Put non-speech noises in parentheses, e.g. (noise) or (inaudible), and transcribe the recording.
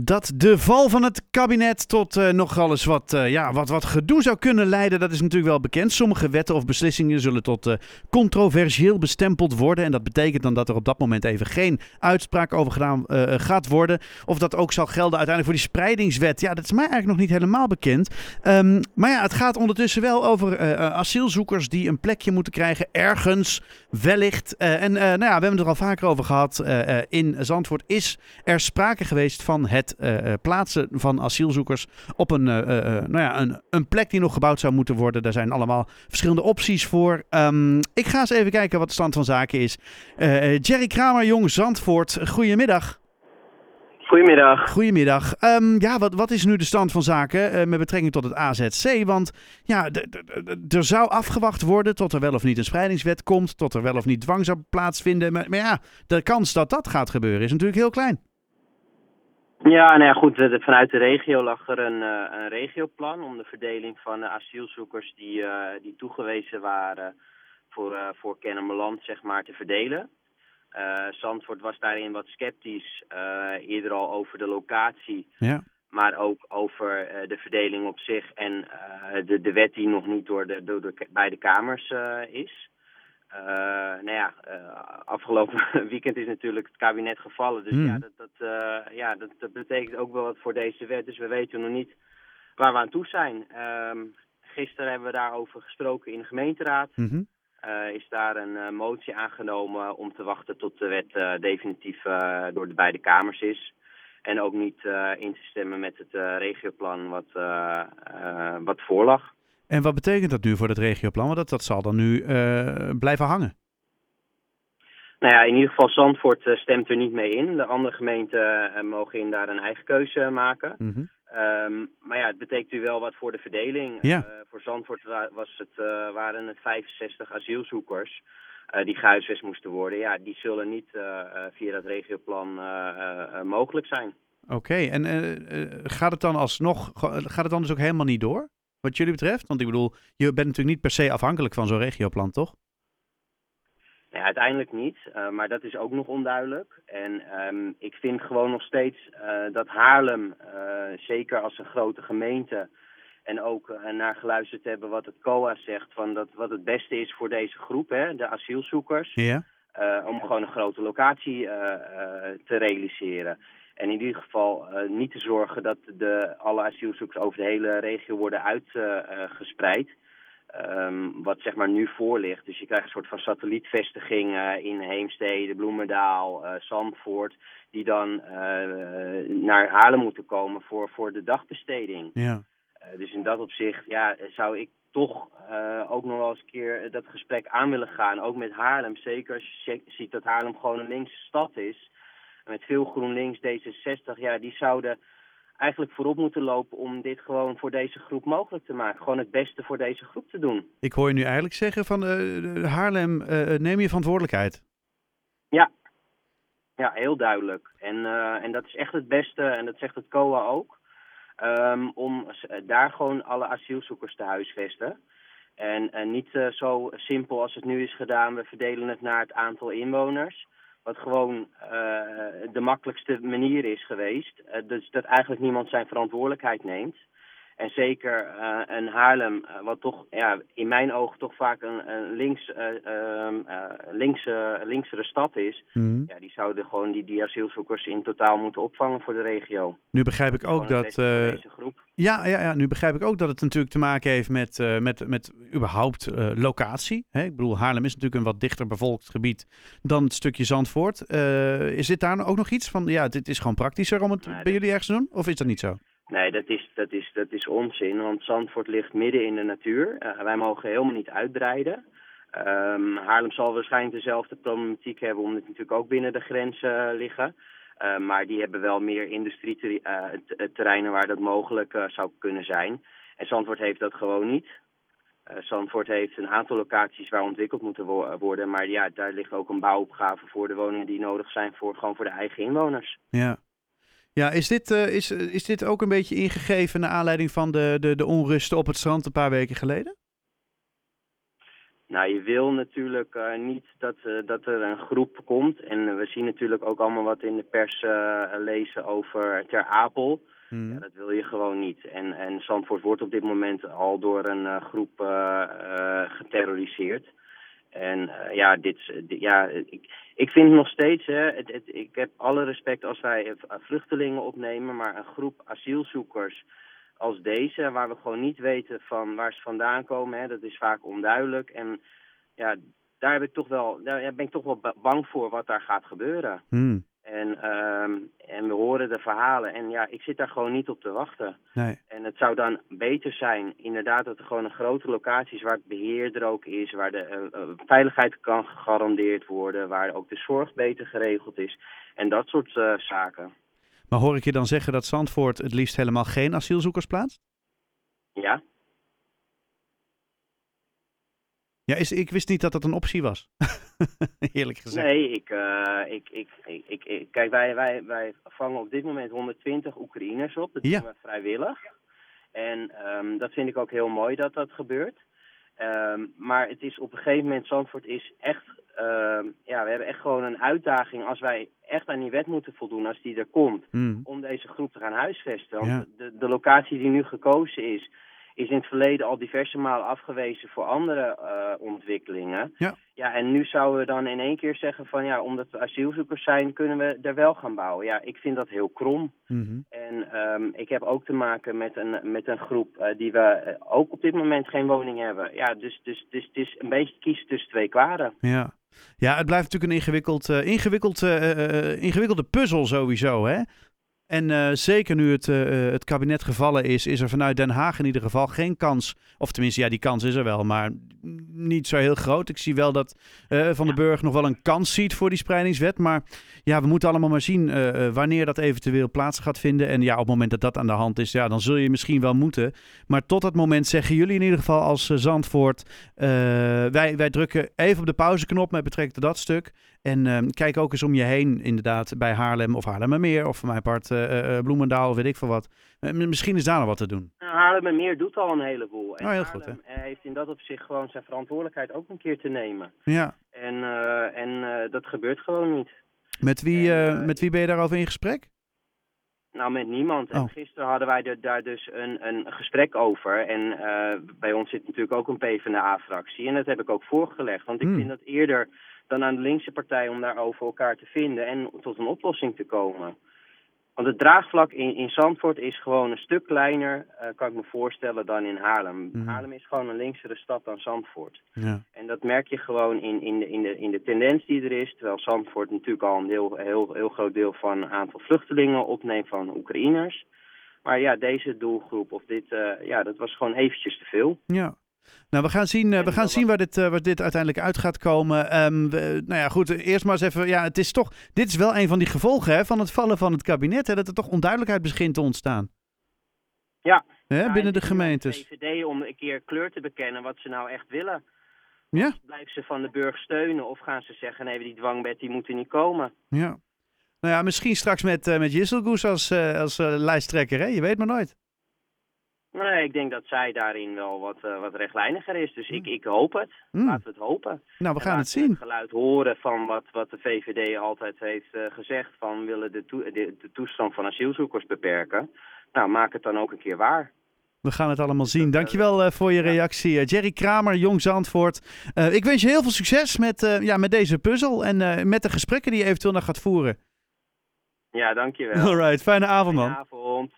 Dat de val van het kabinet tot uh, nogal eens wat, uh, ja, wat, wat gedoe zou kunnen leiden, dat is natuurlijk wel bekend. Sommige wetten of beslissingen zullen tot uh, controversieel bestempeld worden. En dat betekent dan dat er op dat moment even geen uitspraak over gedaan gaat worden. Of dat ook zal gelden uiteindelijk voor die spreidingswet. Ja, dat is mij eigenlijk nog niet helemaal bekend. Um, maar ja, het gaat ondertussen wel over asielzoekers die een plekje moeten krijgen ergens, wellicht. en nou ja, we hebben het er al vaker over gehad. in Zandvoort is er sprake geweest van het uh, plaatsen van asielzoekers op een, uh, nou ja, een, een plek die nog gebouwd zou moeten worden. Daar zijn allemaal verschillende opties voor. Um, ik ga eens even kijken wat de stand van zaken is. Jerry Kramer, Jong Zandvoort, goedemiddag. Goedemiddag. Goedemiddag. Um, ja, wat, wat is nu de stand van zaken uh, met betrekking tot het AZC? Want ja, er zou afgewacht worden tot er wel of niet een spreidingswet komt, tot er wel of niet dwang zou plaatsvinden. Maar, maar ja, de kans dat dat gaat gebeuren is natuurlijk heel klein. Ja, nou ja, goed. Vanuit de regio lag er een, uh, een regioplan om de verdeling van de asielzoekers die, uh, die toegewezen waren voor, uh, voor Kennemerland, zeg maar, te verdelen. Zandvoort was daarin wat sceptisch, eerder al over de locatie, ja. maar ook over de verdeling op zich en de, de wet die nog niet door de, door de beide kamers is. Uh, nou ja, uh, afgelopen (laughs) weekend is natuurlijk het kabinet gevallen. Dus mm. ja, dat, dat, uh, ja dat, dat, betekent ook wel wat voor deze wet. Dus we weten nog niet waar we aan toe zijn. Um, gisteren hebben we daarover gesproken in de gemeenteraad. Mm -hmm. is daar een motie aangenomen om te wachten tot de wet definitief door de beide kamers is. En ook niet in te stemmen met het regioplan wat, wat voorlag. En wat betekent dat nu voor het regioplan? Want dat, dat zal dan nu uh, blijven hangen. Nou ja, in ieder geval Zandvoort uh, stemt er niet mee in. De andere gemeenten uh, mogen in daar een eigen keuze maken. Mm -hmm. um, maar ja, het betekent nu wel wat voor de verdeling. Ja. voor Zandvoort was het, waren het 65 asielzoekers die gehuisvest moesten worden. Ja, die zullen niet via dat regioplan mogelijk zijn. Oké, okay. en gaat het dan alsnog, gaat het dan dus ook helemaal niet door? Wat jullie betreft? Want ik bedoel, je bent natuurlijk niet per se afhankelijk van zo'n regioplan, toch? Ja, uiteindelijk niet, uh, maar dat is ook nog onduidelijk. En um, ik vind gewoon nog steeds uh, dat Haarlem, uh, zeker als een grote gemeente, en ook naar geluisterd hebben wat het COA zegt, van dat wat het beste is voor deze groep, hè, de asielzoekers, ja. om gewoon een grote locatie te realiseren. En in ieder geval uh, niet te zorgen dat de, alle asielzoekers over de hele regio worden uitgespreid. Uh, um, wat zeg maar nu voor ligt. Dus je krijgt een soort van satellietvestiging uh, in Heemstede, Bloemendaal, uh, Zandvoort. Die dan naar Haarlem moeten komen voor, voor de dagbesteding. Ja. dus in dat opzicht ja, zou ik toch ook nog wel eens een keer dat gesprek aan willen gaan. Ook met Haarlem. Zeker als je ziet dat Haarlem gewoon een linkse stad is met veel GroenLinks, D66, ja, die zouden eigenlijk voorop moeten lopen om dit gewoon voor deze groep mogelijk te maken. Gewoon het beste voor deze groep te doen. Ik hoor je nu eigenlijk zeggen van uh, Haarlem, uh, neem je verantwoordelijkheid. Ja, ja heel duidelijk. En, uh, en dat is echt het beste, en dat zegt het COA ook, um, om daar gewoon alle asielzoekers te huisvesten. En, en niet zo simpel als het nu is gedaan, we verdelen het naar het aantal inwoners. Wat gewoon uh, de makkelijkste manier is geweest. Uh, dus dat eigenlijk niemand zijn verantwoordelijkheid neemt. En zeker uh, een Haarlem, wat toch ja, in mijn ogen toch vaak een, een links, ehm, linkse, linksere stad is. Mm. Ja, die zouden gewoon die, die asielzoekers in totaal moeten opvangen voor de regio. Nu begrijp ik ook dat. deze groep. Ja, ja, ja, nu begrijp ik ook dat het natuurlijk te maken heeft met, met, met überhaupt locatie. Hè? Ik bedoel, Haarlem is natuurlijk een wat dichter bevolkt gebied dan het stukje Zandvoort. Is dit daar ook nog iets van, ja, dit is gewoon praktischer om het bij jullie ergens te doen? Of is dat niet zo? Nee, dat is, dat is, dat is onzin, want Zandvoort ligt midden in de natuur. wij mogen helemaal niet uitbreiden. Um, Haarlem zal waarschijnlijk dezelfde problematiek hebben, omdat het natuurlijk ook binnen de grenzen liggen. Uh, maar die hebben wel meer industrieterreinen waar dat mogelijk zou kunnen zijn. En Zandvoort heeft dat gewoon niet. Zandvoort heeft een aantal locaties waar ontwikkeld moeten wo worden. Maar ja, daar ligt ook een bouwopgave voor de woningen die nodig zijn voor, gewoon voor de eigen inwoners. Ja. Ja, is dit, is, is dit ook een beetje ingegeven naar aanleiding van de, de, de onrusten op het strand een paar weken geleden? Nou, je wil natuurlijk uh, niet dat, uh, dat er een groep komt. En we zien natuurlijk ook allemaal wat in de pers lezen over Ter Apel. Mm. Ja, dat wil je gewoon niet. En, en Zandvoort wordt op dit moment al door een groep geterroriseerd. En ja, dit, ja ik, ik vind nog steeds, hè, het, ik heb alle respect als wij vluchtelingen opnemen, maar een groep asielzoekers als deze, waar we gewoon niet weten van waar ze vandaan komen. Hè, dat is vaak onduidelijk. En ja, daar, heb ik toch wel, daar ben ik toch wel bang voor wat daar gaat gebeuren. Hmm. En, um, en we horen de verhalen en ja, ik zit daar gewoon niet op te wachten. Nee. En het zou dan beter zijn, inderdaad, dat er gewoon een grote locatie is waar het beheer er ook is, waar de uh, veiligheid kan gegarandeerd worden, waar ook de zorg beter geregeld is en dat soort uh, zaken. Maar hoor ik je dan zeggen dat Zandvoort het liefst helemaal geen asielzoekers plaatst? Ja. Ja, is, ik wist niet dat dat een optie was. (laughs) Eerlijk gezegd. Nee, ik, uh, ik, ik, ik, ik, kijk, wij, wij, wij vangen op dit moment 120 Oekraïners op. Dat doen we vrijwillig. En um, dat vind ik ook heel mooi dat dat gebeurt. Um, maar het is op een gegeven moment, Zandvoort is echt, uh, ja, we hebben echt gewoon een uitdaging als wij echt aan die wet moeten voldoen, als die er komt, mm. om deze groep te gaan huisvesten. Want ja. de, de locatie die nu gekozen is, is in het verleden al diverse malen afgewezen voor andere uh, ontwikkelingen. Ja. ja, en nu zouden we dan in één keer zeggen van ja, omdat we asielzoekers zijn, kunnen we er wel gaan bouwen. Ja, ik vind dat heel krom. Mm -hmm. En um, ik heb ook te maken met een, met een groep uh, die we uh, ook op dit moment geen woning hebben. Ja, dus, dus, dus het is een beetje kiezen tussen twee kwaden. Ja. Ja, het blijft natuurlijk een ingewikkeld, uh, ingewikkeld, ingewikkelde puzzel sowieso, hè? En uh, zeker nu het, uh, het kabinet gevallen is, is er vanuit Den Haag in ieder geval geen kans. Of tenminste, ja, die kans is er wel, maar niet zo heel groot. Ik zie wel dat uh, Van den Burg nog wel een kans ziet voor die spreidingswet. Maar ja, we moeten allemaal maar zien wanneer dat eventueel plaats gaat vinden. En ja, op het moment dat dat aan de hand is, ja, dan zul je misschien wel moeten. Maar tot dat moment zeggen jullie in ieder geval als Zandvoort... wij, wij drukken even op de pauzeknop met betrekking tot dat stuk. En uh, kijk ook eens om je heen, inderdaad, bij Haarlem of Haarlemmermeer of voor mijn part uh, uh, Bloemendaal of weet ik veel wat. misschien is daar nog wat te doen. Nou, Haarlemmermeer doet al een heleboel. En oh, heel Haarlem goed, hè? heeft in dat opzicht gewoon zijn verantwoordelijkheid ook een keer te nemen. Ja. En, en dat gebeurt gewoon niet. Met wie, en, met wie ben je daarover in gesprek? Nou, met niemand. En Oh. gisteren hadden wij er, daar dus een, een gesprek over. En uh, bij ons zit natuurlijk ook een PvdA-fractie. En dat heb ik ook voorgelegd. Want ik Hmm. vind dat eerder dan aan de linkse partij om daarover elkaar te vinden en tot een oplossing te komen. Want het draagvlak in, in Zandvoort is gewoon een stuk kleiner, uh, kan ik me voorstellen, dan in Haarlem. Mhm. Haarlem is gewoon een linksere stad dan Zandvoort. Ja. En dat merk je gewoon in, in, de, in, de, in de tendens die er is. Terwijl Zandvoort natuurlijk al een heel, heel, heel groot deel van een aantal vluchtelingen opneemt van Oekraïners. Maar ja, deze doelgroep, of dit, uh, ja, dat was gewoon eventjes te veel. Ja. Nou, we gaan zien, uh, we gaan zien waar, dit, uh, waar dit uiteindelijk uit gaat komen. Um, we, nou ja, goed, eerst maar eens even. Ja, het is toch. Dit is wel een van die gevolgen hè, van het vallen van het kabinet. Hè, dat er toch onduidelijkheid begint te ontstaan. Ja. Hè, Ja, binnen en de gemeentes. VVD om een keer kleur te bekennen wat ze nou echt willen. Ja, Blijven ze van de burg steunen of gaan ze zeggen nee, die dwangbed die moet er niet komen? ja. Nou ja, misschien straks met, uh, met Jisselgoes als, als lijsttrekker. Hè? Je weet maar nooit. Nee, ik denk dat zij daarin wel wat, uh, wat rechtlijniger is. Dus ik, ik hoop het. Mm. Laten we het hopen. Nou, we gaan het zien. Het geluid horen van wat, wat de VVD altijd heeft uh, gezegd. Van we willen de, de, de toestand van asielzoekers beperken. Nou, maak het dan ook een keer waar. We gaan het allemaal zien. Dankjewel uh, voor je reactie. Jerry Kramer, Jong Zandvoort. Uh, ik wens je heel veel succes met, ja, met deze puzzel en met de gesprekken die je eventueel nog gaat voeren. Ja, dankjewel. Alright, fijne avond man. Fijne avond.